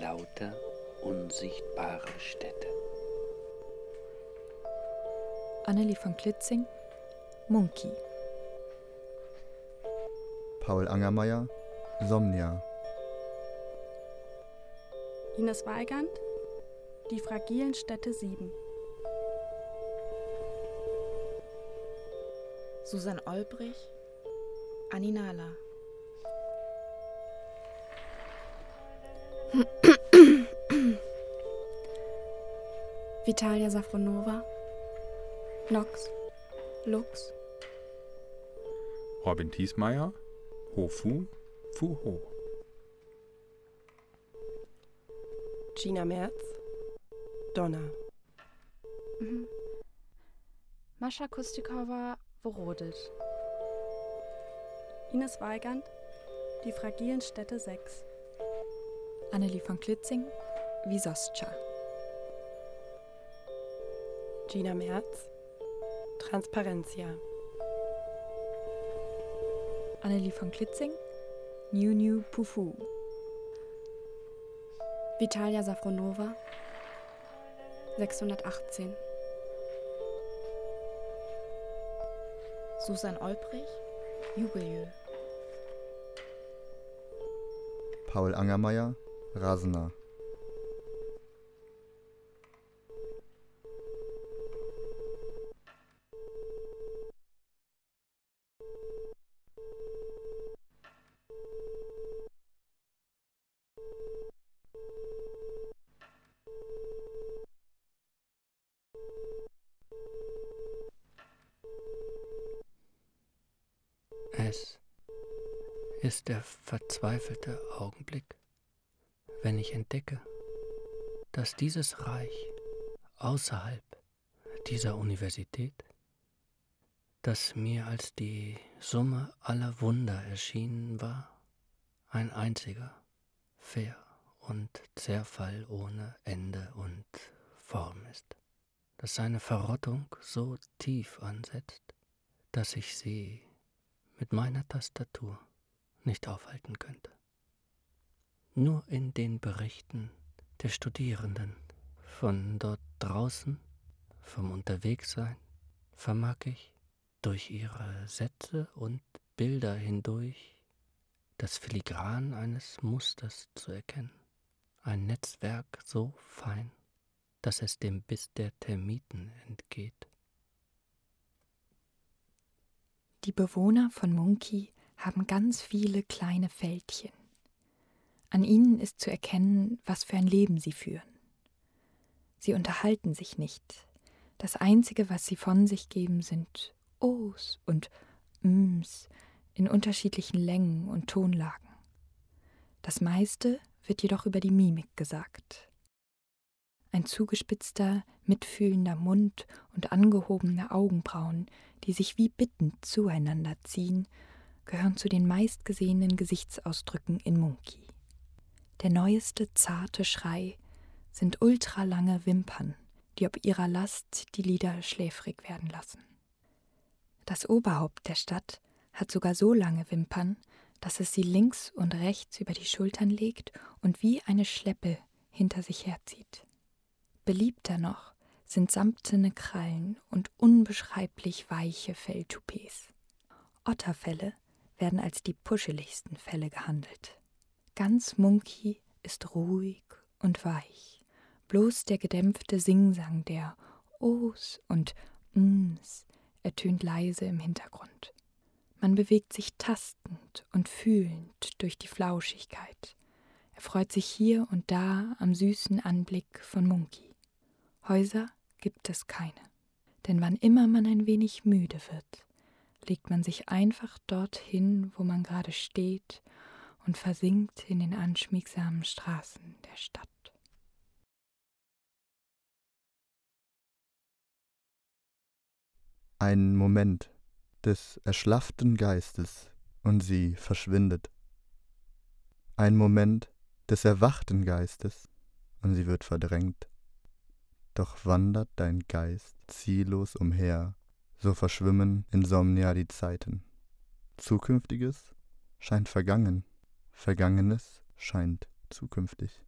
lauter unsichtbare Städte. Annelie von Klitzing, Monkey. Paul Angermeier, Somnia. Ines Weigand, Die fragilen Städte 7. Susan Olbrich, Aninala. Vitalia Safronova, Nox, Lux, Robin Thiesmeier, Hofu, Fuho. Gina Merz, Donna. Mhm. Mascha Kustikova, Worodit. Ines Weigand, Die fragilen Städte 6. Annelie von Klitzing, Visoscha. Gina Merz, Transparencia. Annelie von Klitzing, New New Pufu. Vitalia Safronova, 618. Susan Olbrich, Jubeljö. Paul Angermeier, Rasner. Es ist der verzweifelte Augenblick, wenn ich entdecke, dass dieses Reich außerhalb dieser Universität, das mir als die Summe aller Wunder erschienen war, ein einziger, fair und Zerfall ohne Ende und Form ist, dass seine Verrottung so tief ansetzt, dass ich sie mit meiner Tastatur nicht aufhalten könnte. Nur in den Berichten der Studierenden von dort draußen, vom Unterwegssein, vermag ich durch ihre Sätze und Bilder hindurch das Filigran eines Musters zu erkennen, ein Netzwerk so fein, dass es dem Biss der Termiten entgeht. Die Bewohner von Monkey haben ganz viele kleine Fältchen. An ihnen ist zu erkennen, was für ein Leben sie führen. Sie unterhalten sich nicht. Das Einzige, was sie von sich geben, sind Ohs und Ms in unterschiedlichen Längen und Tonlagen. Das meiste wird jedoch über die Mimik gesagt. Ein zugespitzter, mitfühlender Mund und angehobene Augenbrauen, die sich wie bittend zueinander ziehen, gehören zu den meistgesehenen Gesichtsausdrücken in Monkey. Der neueste zarte Schrei sind ultralange Wimpern, die ob ihrer Last die Lieder schläfrig werden lassen. Das Oberhaupt der Stadt hat sogar so lange Wimpern, dass es sie links und rechts über die Schultern legt und wie eine Schleppe hinter sich herzieht. Beliebter noch sind samtene Krallen und unbeschreiblich weiche Felltoupets. Otterfelle werden als die puscheligsten Felle gehandelt. Ganz Monkey ist ruhig und weich. Bloß der gedämpfte Singsang der Ohs und Ms ertönt leise im Hintergrund. Man bewegt sich tastend und fühlend durch die Flauschigkeit. Er freut sich hier und da am süßen Anblick von Monkey. Häuser gibt es keine. Denn wann immer man ein wenig müde wird, legt man sich einfach dorthin, wo man gerade steht und versinkt in den anschmiegsamen Straßen der Stadt. Ein Moment des erschlafften Geistes und sie verschwindet. Ein Moment des erwachten Geistes und sie wird verdrängt. Doch wandert dein Geist ziellos umher, so verschwimmen in Somnia die Zeiten. Zukünftiges scheint vergangen, Vergangenes scheint zukünftig.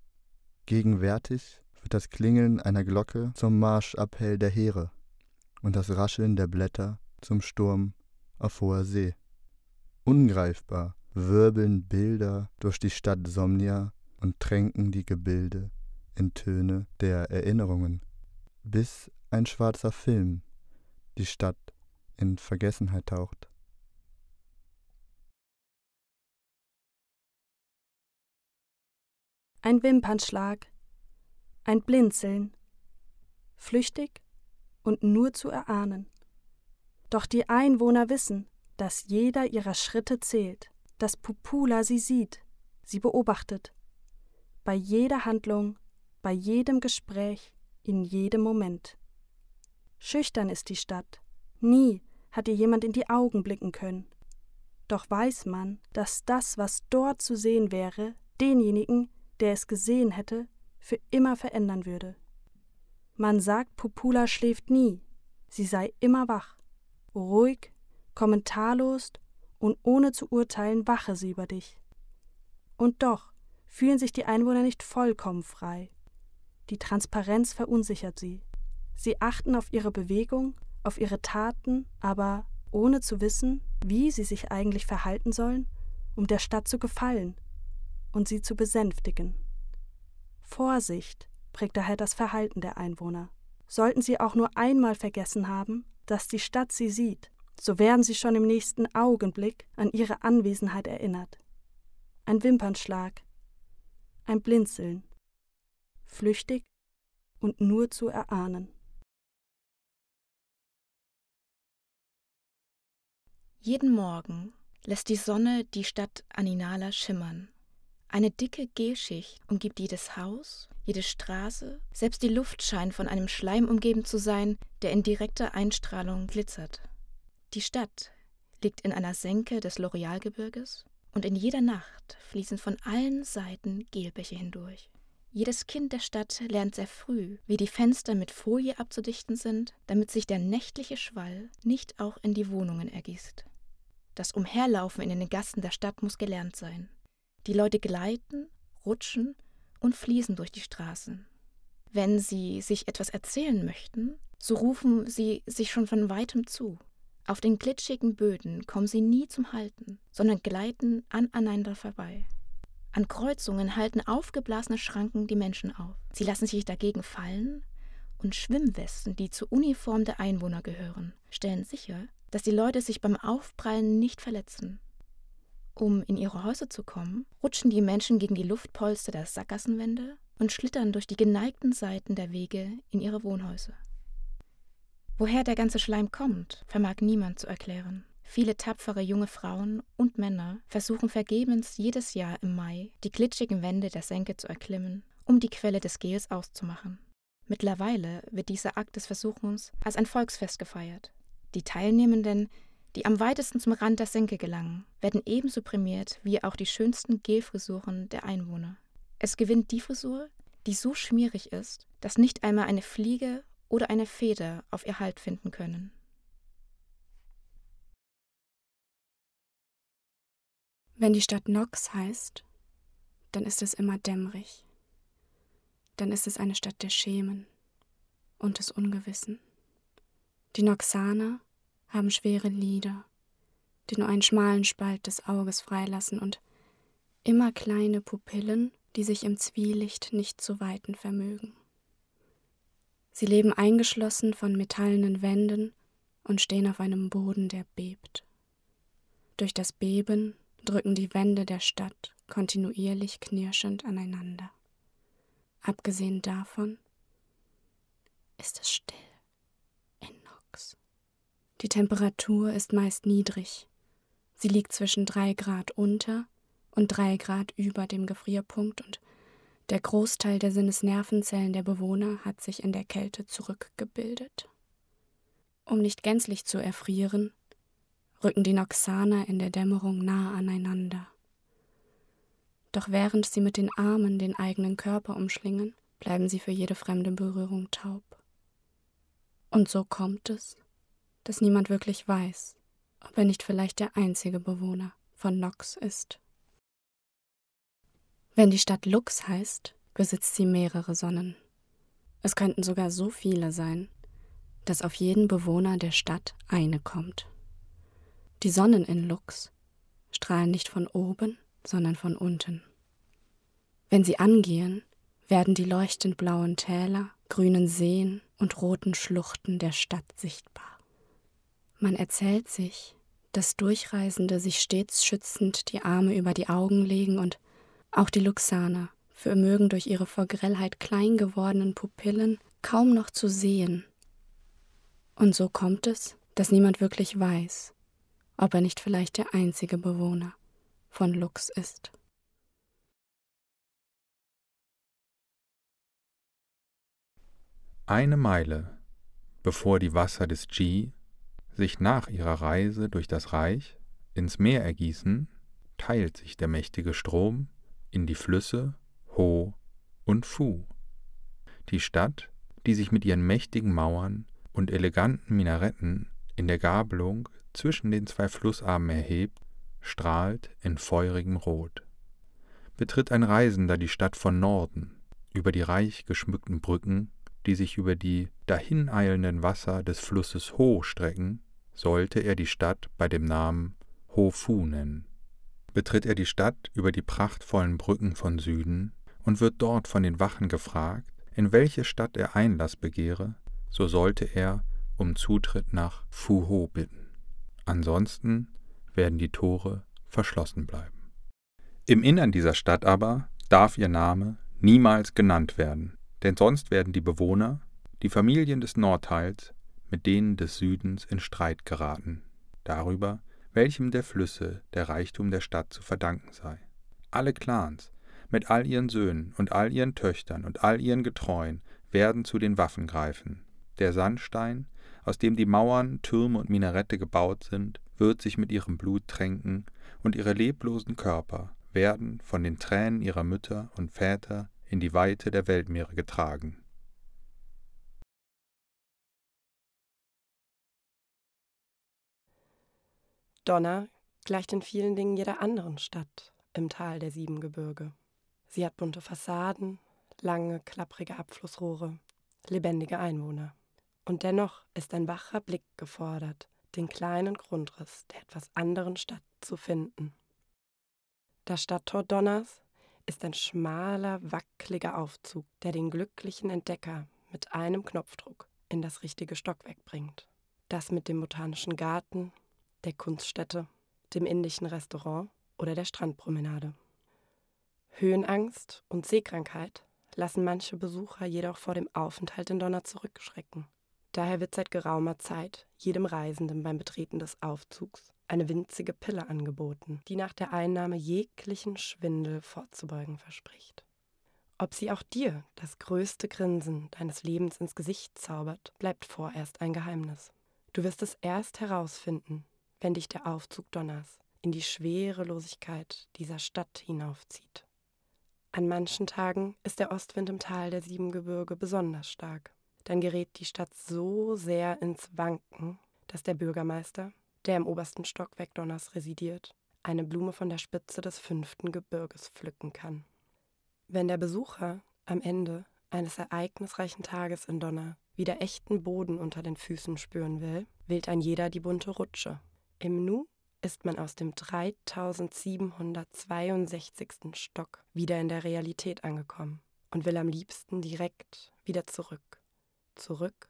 Gegenwärtig wird das Klingeln einer Glocke zum Marschappell der Heere und das Rascheln der Blätter zum Sturm auf hoher See. Ungreifbar wirbeln Bilder durch die Stadt Somnia und tränken die Gebilde in Töne der Erinnerungen, bis ein schwarzer Film die Stadt in Vergessenheit taucht. Ein Wimpernschlag, ein Blinzeln, flüchtig und nur zu erahnen. Doch die Einwohner wissen, dass jeder ihrer Schritte zählt, dass Pupula sie sieht, sie beobachtet. Bei jeder Handlung, bei jedem Gespräch, in jedem Moment. Schüchtern ist die Stadt. Nie hat ihr jemand in die Augen blicken können. Doch weiß man, dass das, was dort zu sehen wäre, denjenigen, der es gesehen hätte, für immer verändern würde. Man sagt, Pupula schläft nie, sie sei immer wach, ruhig, kommentarlos und ohne zu urteilen wache sie über dich. Und doch fühlen sich die Einwohner nicht vollkommen frei. Die Transparenz verunsichert sie. Sie achten auf ihre Bewegung, auf ihre Taten, aber ohne zu wissen, wie sie sich eigentlich verhalten sollen, um der Stadt zu gefallen und sie zu besänftigen. Vorsicht prägt daher das Verhalten der Einwohner. Sollten sie auch nur einmal vergessen haben, dass die Stadt sie sieht, so werden sie schon im nächsten Augenblick an ihre Anwesenheit erinnert. Ein Wimpernschlag, ein Blinzeln, flüchtig und nur zu erahnen. Jeden Morgen lässt die Sonne die Stadt Aninala schimmern. Eine dicke Gelschicht umgibt jedes Haus, jede Straße, selbst die Luft scheint von einem Schleim umgeben zu sein, der in direkter Einstrahlung glitzert. Die Stadt liegt in einer Senke des L'Orealgebirges und in jeder Nacht fließen von allen Seiten Gelbäche hindurch. Jedes Kind der Stadt lernt sehr früh, wie die Fenster mit Folie abzudichten sind, damit sich der nächtliche Schwall nicht auch in die Wohnungen ergießt. Das Umherlaufen in den Gassen der Stadt muss gelernt sein. Die Leute gleiten, rutschen und fließen durch die Straßen. Wenn sie sich etwas erzählen möchten, so rufen sie sich schon von weitem zu. Auf den glitschigen Böden kommen sie nie zum Halten, sondern gleiten aneinander vorbei. An Kreuzungen halten aufgeblasene Schranken die Menschen auf. Sie lassen sich dagegen fallen und Schwimmwesten, die zur Uniform der Einwohner gehören, stellen sicher, dass die Leute sich beim Aufprallen nicht verletzen. Um in ihre Häuser zu kommen, rutschen die Menschen gegen die Luftpolster der Sackgassenwände und schlittern durch die geneigten Seiten der Wege in ihre Wohnhäuser. Woher der ganze Schleim kommt, vermag niemand zu erklären. Viele tapfere junge Frauen und Männer versuchen vergebens jedes Jahr im Mai die glitschigen Wände der Senke zu erklimmen, um die Quelle des Gels auszumachen. Mittlerweile wird dieser Akt des Versuchens als ein Volksfest gefeiert. Die Teilnehmenden, die am weitesten zum Rand der Senke gelangen, werden ebenso prämiert wie auch die schönsten Gelfrisuren der Einwohner. Es gewinnt die Frisur, die so schmierig ist, dass nicht einmal eine Fliege oder eine Feder auf ihr Halt finden können. Wenn die Stadt Nox heißt, dann ist es immer dämmerig. Dann ist es eine Stadt der Schemen und des Ungewissen. Die Noxaner haben schwere Lider, die nur einen schmalen Spalt des Auges freilassen und immer kleine Pupillen, die sich im Zwielicht nicht zu weiten vermögen. Sie leben eingeschlossen von metallenen Wänden und stehen auf einem Boden, der bebt. Durch das Beben drücken die Wände der Stadt kontinuierlich knirschend aneinander. Abgesehen davon ist es still. Die Temperatur ist meist niedrig. Sie liegt zwischen drei Grad unter und drei Grad über dem Gefrierpunkt und der Großteil der Sinnesnervenzellen der Bewohner hat sich in der Kälte zurückgebildet. Um nicht gänzlich zu erfrieren, rücken die Noxaner in der Dämmerung nah aneinander. Doch während sie mit den Armen den eigenen Körper umschlingen, bleiben sie für jede fremde Berührung taub. Und so kommt es, dass niemand wirklich weiß, ob er nicht vielleicht der einzige Bewohner von Nox ist. Wenn die Stadt Lux heißt, besitzt sie mehrere Sonnen. Es könnten sogar so viele sein, dass auf jeden Bewohner der Stadt eine kommt. Die Sonnen in Lux strahlen nicht von oben, sondern von unten. Wenn sie angehen, werden die leuchtend blauen Täler, grünen Seen und roten Schluchten der Stadt sichtbar. Man erzählt sich, dass Durchreisende sich stets schützend die Arme über die Augen legen und auch die Luxaner vermögen durch ihre vor Grellheit klein gewordenen Pupillen kaum noch zu sehen. Und so kommt es, dass niemand wirklich weiß, ob er nicht vielleicht der einzige Bewohner von Lux ist. Eine Meile, bevor die Wasser des G sich nach ihrer Reise durch das Reich ins Meer ergießen, teilt sich der mächtige Strom in die Flüsse Ho und Fu. Die Stadt, die sich mit ihren mächtigen Mauern und eleganten Minaretten in der Gabelung zwischen den zwei Flussarmen erhebt, strahlt in feurigem Rot. Betritt ein Reisender die Stadt von Norden, über die reich geschmückten Brücken, die sich über die dahineilenden Wasser des Flusses Ho strecken, sollte er die Stadt bei dem Namen Ho Fu nennen. Betritt er die Stadt über die prachtvollen Brücken von Süden und wird dort von den Wachen gefragt, in welche Stadt er Einlass begehre, so sollte er um Zutritt nach Fu Ho bitten. Ansonsten werden die Tore verschlossen bleiben. Im Innern dieser Stadt aber darf ihr Name niemals genannt werden, denn sonst werden die Bewohner, die Familien des Nordteils, mit denen des Südens in Streit geraten, darüber, welchem der Flüsse der Reichtum der Stadt zu verdanken sei. Alle Clans, mit all ihren Söhnen und all ihren Töchtern und all ihren Getreuen, werden zu den Waffen greifen. Der Sandstein, aus dem die Mauern, Türme und Minarette gebaut sind, wird sich mit ihrem Blut tränken, und ihre leblosen Körper werden von den Tränen ihrer Mütter und Väter in die Weite der Weltmeere getragen. Donna gleicht in vielen Dingen jeder anderen Stadt im Tal der sieben Gebirge. Sie hat bunte Fassaden, lange, klapprige Abflussrohre, lebendige Einwohner. Und dennoch ist ein wacher Blick gefordert, den kleinen Grundriss der etwas anderen Stadt zu finden. Das Stadttor Donners ist ein schmaler, wackeliger Aufzug, der den glücklichen Entdecker mit einem Knopfdruck in das richtige Stockwerk bringt. Das mit dem botanischen Garten, der Kunststätte, dem indischen Restaurant oder der Strandpromenade. Höhenangst und Seekrankheit lassen manche Besucher jedoch vor dem Aufenthalt in Donner zurückschrecken. Daher wird seit geraumer Zeit jedem Reisenden beim Betreten des Aufzugs eine winzige Pille angeboten, die nach der Einnahme jeglichen Schwindel vorzubeugen verspricht. Ob sie auch dir das größte Grinsen deines Lebens ins Gesicht zaubert, bleibt vorerst ein Geheimnis. Du wirst es erst herausfinden, wenn dich der Aufzug Donners in die Schwerelosigkeit dieser Stadt hinaufzieht. An manchen Tagen ist der Ostwind im Tal der Siebengebirge besonders stark dann gerät die Stadt so sehr ins Wanken, dass der Bürgermeister, der im obersten Stockwerk Donners residiert, eine Blume von der Spitze des fünften Gebirges pflücken kann. Wenn der Besucher am Ende eines ereignisreichen Tages in Donner wieder echten Boden unter den Füßen spüren will, wählt ein jeder die bunte Rutsche. Im Nu ist man aus dem 3762. Stock wieder in der Realität angekommen und will am liebsten direkt wieder zurück zurück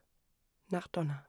nach Donner.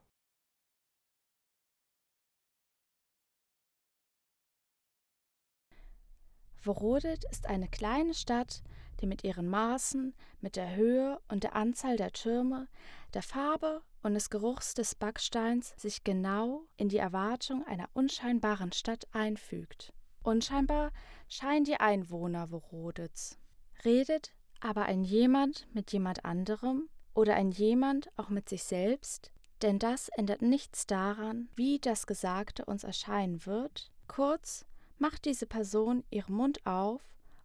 Worodet ist eine kleine Stadt, die mit ihren Maßen, mit der Höhe und der Anzahl der Türme, der Farbe und des Geruchs des Backsteins sich genau in die Erwartung einer unscheinbaren Stadt einfügt. Unscheinbar scheinen die Einwohner Worodets. Redet aber ein jemand mit jemand anderem, oder ein jemand auch mit sich selbst, denn das ändert nichts daran, wie das Gesagte uns erscheinen wird. Kurz, macht diese Person ihren Mund auf,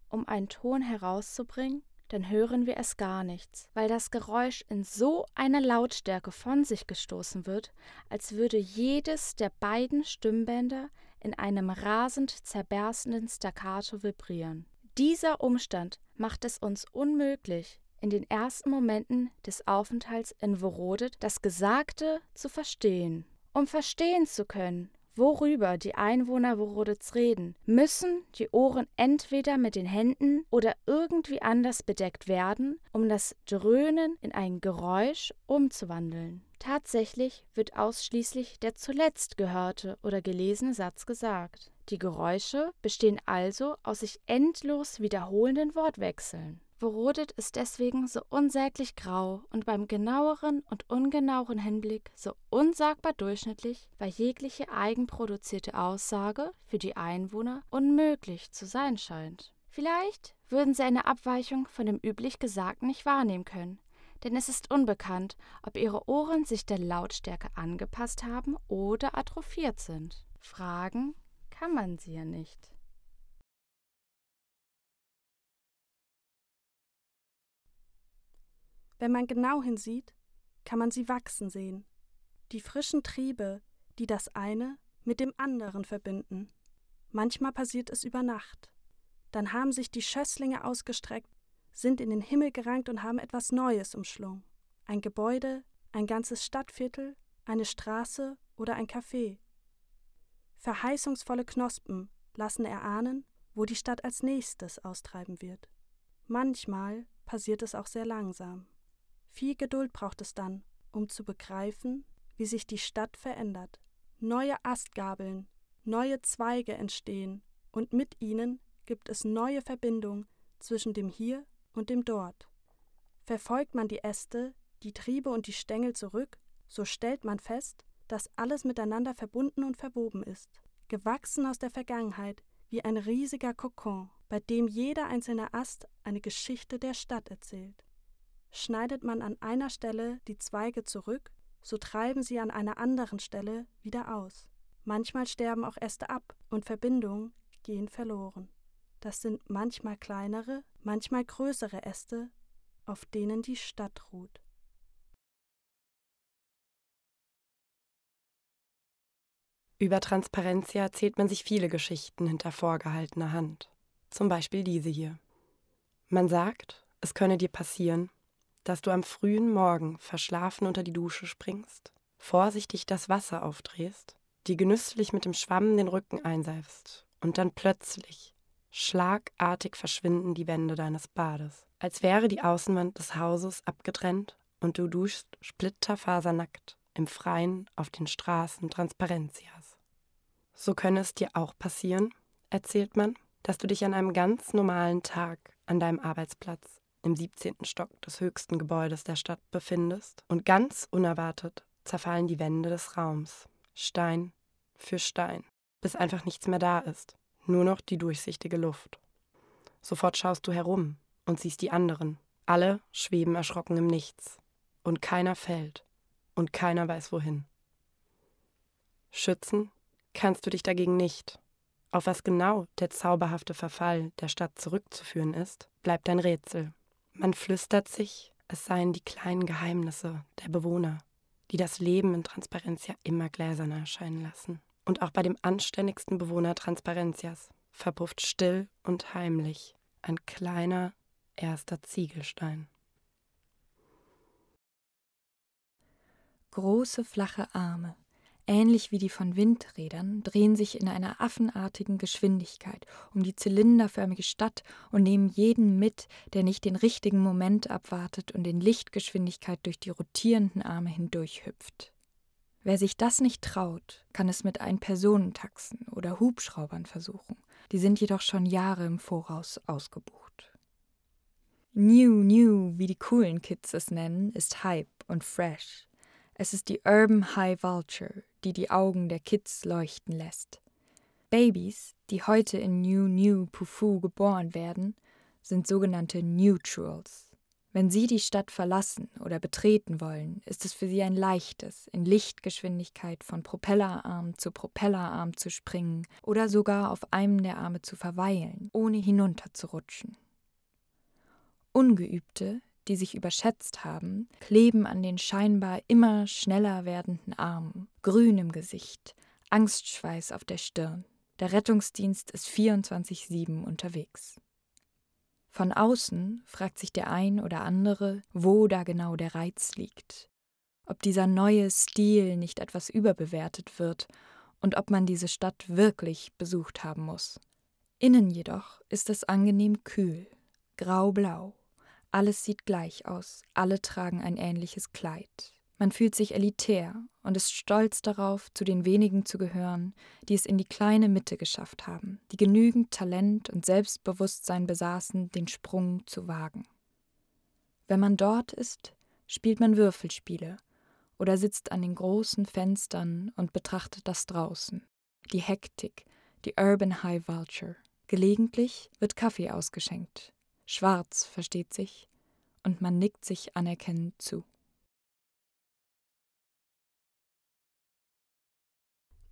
um einen Ton herauszubringen, dann hören wir es gar nichts, weil das Geräusch in so einer Lautstärke von sich gestoßen wird, als würde jedes der beiden Stimmbänder in einem rasend zerberstenden Staccato vibrieren. Dieser Umstand macht es uns unmöglich, in den ersten Momenten des Aufenthalts in Vorodet das Gesagte zu verstehen. Um verstehen zu können, worüber die Einwohner Vorodets reden, müssen die Ohren entweder mit den Händen oder irgendwie anders bedeckt werden, um das Dröhnen in ein Geräusch umzuwandeln. Tatsächlich wird ausschließlich der zuletzt gehörte oder gelesene Satz gesagt. Die Geräusche bestehen also aus sich endlos wiederholenden Wortwechseln. Verodet ist deswegen so unsäglich grau und beim genaueren und ungenaueren Hinblick so unsagbar durchschnittlich, weil jegliche eigenproduzierte Aussage für die Einwohner unmöglich zu sein scheint. Vielleicht würden sie eine Abweichung von dem üblich Gesagten nicht wahrnehmen können, denn es ist unbekannt, ob ihre Ohren sich der Lautstärke angepasst haben oder atrophiert sind. Fragen kann man sie ja nicht. Wenn man genau hinsieht, kann man sie wachsen sehen. Die frischen Triebe, die das eine mit dem anderen verbinden. Manchmal passiert es über Nacht. Dann haben sich die Schösslinge ausgestreckt, sind in den Himmel gerankt und haben etwas Neues umschlungen. Ein Gebäude, ein ganzes Stadtviertel, eine Straße oder ein Café. Verheißungsvolle Knospen lassen erahnen, wo die Stadt als nächstes austreiben wird. Manchmal passiert es auch sehr langsam. Viel Geduld braucht es dann, um zu begreifen, wie sich die Stadt verändert. Neue Astgabeln, neue Zweige entstehen und mit ihnen gibt es neue Verbindungen zwischen dem Hier und dem Dort. Verfolgt man die Äste, die Triebe und die Stängel zurück, so stellt man fest, dass alles miteinander verbunden und verwoben ist, gewachsen aus der Vergangenheit wie ein riesiger Kokon, bei dem jeder einzelne Ast eine Geschichte der Stadt erzählt. Schneidet man an einer Stelle die Zweige zurück, so treiben sie an einer anderen Stelle wieder aus. Manchmal sterben auch Äste ab und Verbindungen gehen verloren. Das sind manchmal kleinere, manchmal größere Äste, auf denen die Stadt ruht. Über Transparentia erzählt man sich viele Geschichten hinter vorgehaltener Hand. Zum Beispiel diese hier. Man sagt, es könne dir passieren, dass du am frühen Morgen verschlafen unter die Dusche springst, vorsichtig das Wasser aufdrehst, die genüsslich mit dem Schwamm den Rücken einseifst und dann plötzlich, schlagartig verschwinden die Wände deines Bades, als wäre die Außenwand des Hauses abgetrennt und du duschst splitterfasernackt im Freien auf den Straßen Transparentias. So könne es dir auch passieren, erzählt man, dass du dich an einem ganz normalen Tag an deinem Arbeitsplatz im 17. Stock des höchsten Gebäudes der Stadt befindest und ganz unerwartet zerfallen die Wände des Raums, Stein für Stein, bis einfach nichts mehr da ist, nur noch die durchsichtige Luft. Sofort schaust du herum und siehst die anderen. Alle schweben erschrocken im Nichts. Und keiner fällt. Und keiner weiß wohin. Schützen kannst du dich dagegen nicht. Auf was genau der zauberhafte Verfall der Stadt zurückzuführen ist, bleibt ein Rätsel. Man flüstert sich, es seien die kleinen Geheimnisse der Bewohner, die das Leben in Transparentia immer gläserner erscheinen lassen. Und auch bei dem anständigsten Bewohner Transparentias verpufft still und heimlich ein kleiner erster Ziegelstein. Große flache Arme, ähnlich wie die von Windrädern, drehen sich in einer affenartigen Geschwindigkeit um die zylinderförmige Stadt und nehmen jeden mit, der nicht den richtigen Moment abwartet und in Lichtgeschwindigkeit durch die rotierenden Arme hindurchhüpft. Wer sich das nicht traut, kann es mit Ein-Personentaxen oder Hubschraubern versuchen. Die sind jedoch schon Jahre im Voraus ausgebucht. New, new, wie die coolen Kids es nennen, ist Hype und fresh. Es ist die Urban High Vulture, die die Augen der Kids leuchten lässt. Babys, die heute in New New Pufu geboren werden, sind sogenannte Neutrals. Wenn sie die Stadt verlassen oder betreten wollen, ist es für sie ein leichtes, in Lichtgeschwindigkeit von Propellerarm zu Propellerarm zu springen oder sogar auf einem der Arme zu verweilen, ohne hinunterzurutschen. Ungeübte, die sich überschätzt haben, kleben an den scheinbar immer schneller werdenden Armen, grün im Gesicht, Angstschweiß auf der Stirn. Der Rettungsdienst ist 24-7 unterwegs. Von außen fragt sich der ein oder andere, wo da genau der Reiz liegt, ob dieser neue Stil nicht etwas überbewertet wird und ob man diese Stadt wirklich besucht haben muss. Innen jedoch ist es angenehm kühl, graublau. Alles sieht gleich aus, alle tragen ein ähnliches Kleid. Man fühlt sich elitär und ist stolz darauf, zu den wenigen zu gehören, die es in die kleine Mitte geschafft haben, die genügend Talent und Selbstbewusstsein besaßen, den Sprung zu wagen. Wenn man dort ist, spielt man Würfelspiele oder sitzt an den großen Fenstern und betrachtet das draußen, die Hektik, die Urban High Vulture. Gelegentlich wird Kaffee ausgeschenkt, schwarz versteht sich, und man nickt sich anerkennend zu.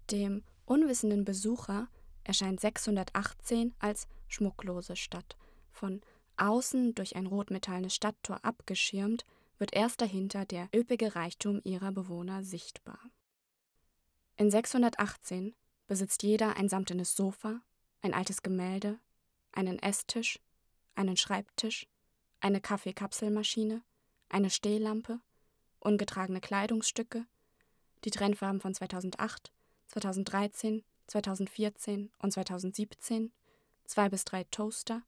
Dem unwissenden Besucher erscheint 618 als schmucklose Stadt. Von außen durch ein rotmetallenes Stadttor abgeschirmt, wird erst dahinter der üppige Reichtum ihrer Bewohner sichtbar. In 618 besitzt jeder ein samtenes Sofa, ein altes Gemälde, einen Esstisch, einen Schreibtisch, eine Kaffeekapselmaschine, eine Stehlampe, ungetragene Kleidungsstücke, die Trendfarben von 2008, 2013, 2014 und 2017, zwei bis drei Toaster,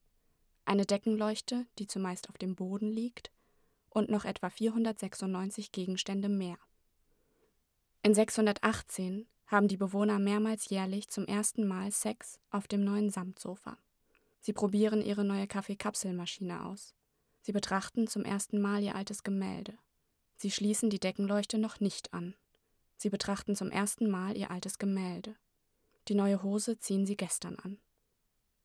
eine Deckenleuchte, die zumeist auf dem Boden liegt, und noch etwa 496 Gegenstände mehr. In 618 haben die Bewohner mehrmals jährlich zum ersten Mal Sex auf dem neuen Samtsofa. Sie probieren ihre neue Kaffeekapselmaschine aus. Sie betrachten zum ersten Mal ihr altes Gemälde. Sie schließen die Deckenleuchte noch nicht an. Sie betrachten zum ersten Mal ihr altes Gemälde. Die neue Hose ziehen sie gestern an.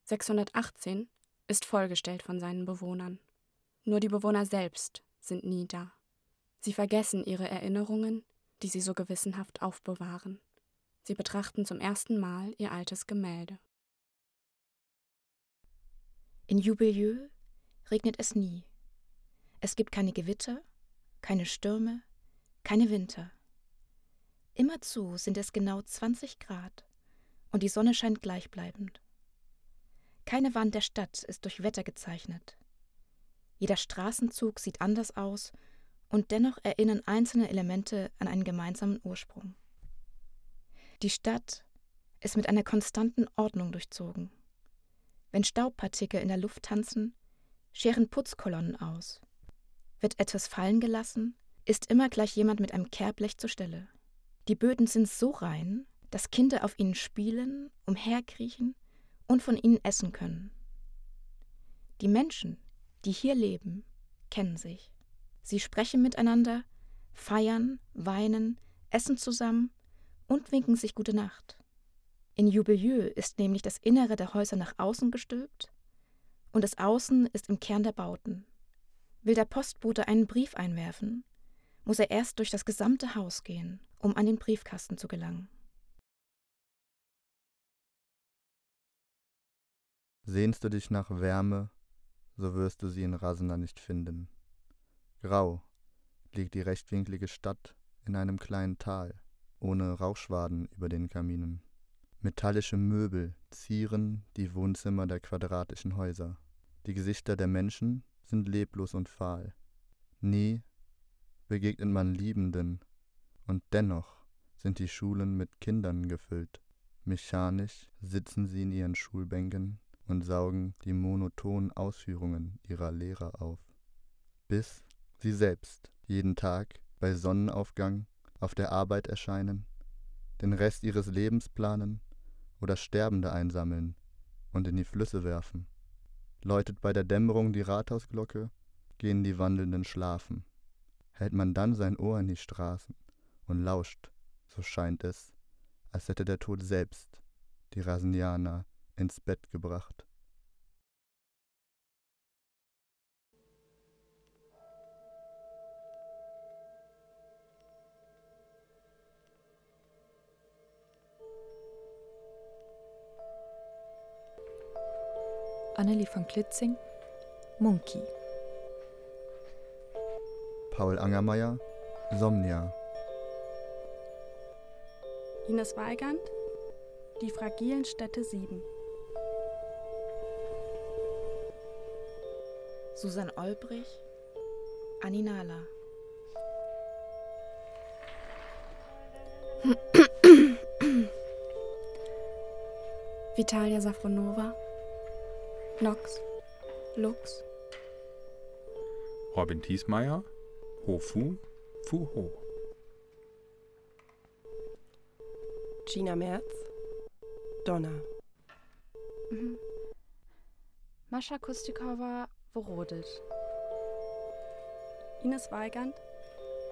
618 ist vollgestellt von seinen Bewohnern. Nur die Bewohner selbst sind nie da. Sie vergessen ihre Erinnerungen, die sie so gewissenhaft aufbewahren. Sie betrachten zum ersten Mal ihr altes Gemälde. In Jubilieu regnet es nie. Es gibt keine Gewitter, keine Stürme, keine Winter. Immerzu sind es genau 20 Grad und die Sonne scheint gleichbleibend. Keine Wand der Stadt ist durch Wetter gezeichnet. Jeder Straßenzug sieht anders aus und dennoch erinnern einzelne Elemente an einen gemeinsamen Ursprung. Die Stadt ist mit einer konstanten Ordnung durchzogen. Wenn Staubpartikel in der Luft tanzen, scheren Putzkolonnen aus. Wird etwas fallen gelassen, ist immer gleich jemand mit einem Kehrblech zur Stelle. Die Böden sind so rein, dass Kinder auf ihnen spielen, umherkriechen und von ihnen essen können. Die Menschen, die hier leben, kennen sich. Sie sprechen miteinander, feiern, weinen, essen zusammen und winken sich gute Nacht. In Jubilieu ist nämlich das Innere der Häuser nach außen gestülpt und das Außen ist im Kern der Bauten. Will der Postbote einen Brief einwerfen, muss er erst durch das gesamte Haus gehen um an den Briefkasten zu gelangen. Sehnst du dich nach Wärme, so wirst du sie in Rasena nicht finden. Grau liegt die rechtwinklige Stadt in einem kleinen Tal, ohne Rauchschwaden über den Kaminen. Metallische Möbel zieren die Wohnzimmer der quadratischen Häuser. Die Gesichter der Menschen sind leblos und fahl. Nie begegnet man Liebenden und dennoch sind die Schulen mit Kindern gefüllt. Mechanisch sitzen sie in ihren Schulbänken und saugen die monotonen Ausführungen ihrer Lehrer auf. Bis sie selbst jeden Tag bei Sonnenaufgang auf der Arbeit erscheinen, den Rest ihres Lebens planen oder Sterbende einsammeln und in die Flüsse werfen. Läutet bei der Dämmerung die Rathausglocke, gehen die Wandelnden schlafen. Hält man dann sein Ohr in die Straßen, und lauscht, so scheint es, als hätte der Tod selbst die Rasnianer ins Bett gebracht. Annelie von Klitzing, Monkey. Paul Angermeier, Somnia. Ines Weigand, Die fragilen Städte 7. Susan Olbrich, Aninala. Vitalia Safronova, Nox, Lux, Robin Thiesmeier, Ho Fu, Fu Ho. Gina Merz, Donna. Mhm. Mascha Kustikowa, Worodit. Ines Weigand,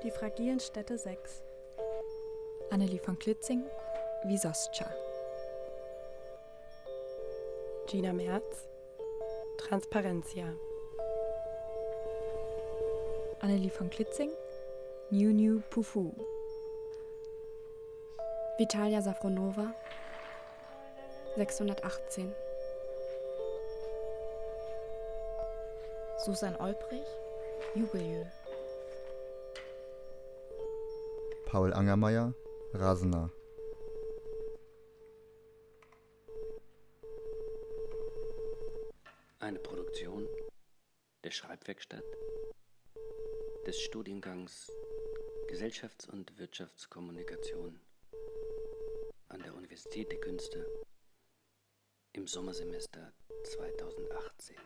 Die fragilen Städte 6. Annelie von Klitzing, Visoscha. Gina Merz, Transparencia. Annelie von Klitzing, New New Pufu. Vitalia Safronova, 618. Susan Olbrich, Jubeljö. Paul Angermeier, Rasena. Schreibwerkstatt des Studiengangs Gesellschafts- und Wirtschaftskommunikation an der Universität der Künste im Sommersemester 2018.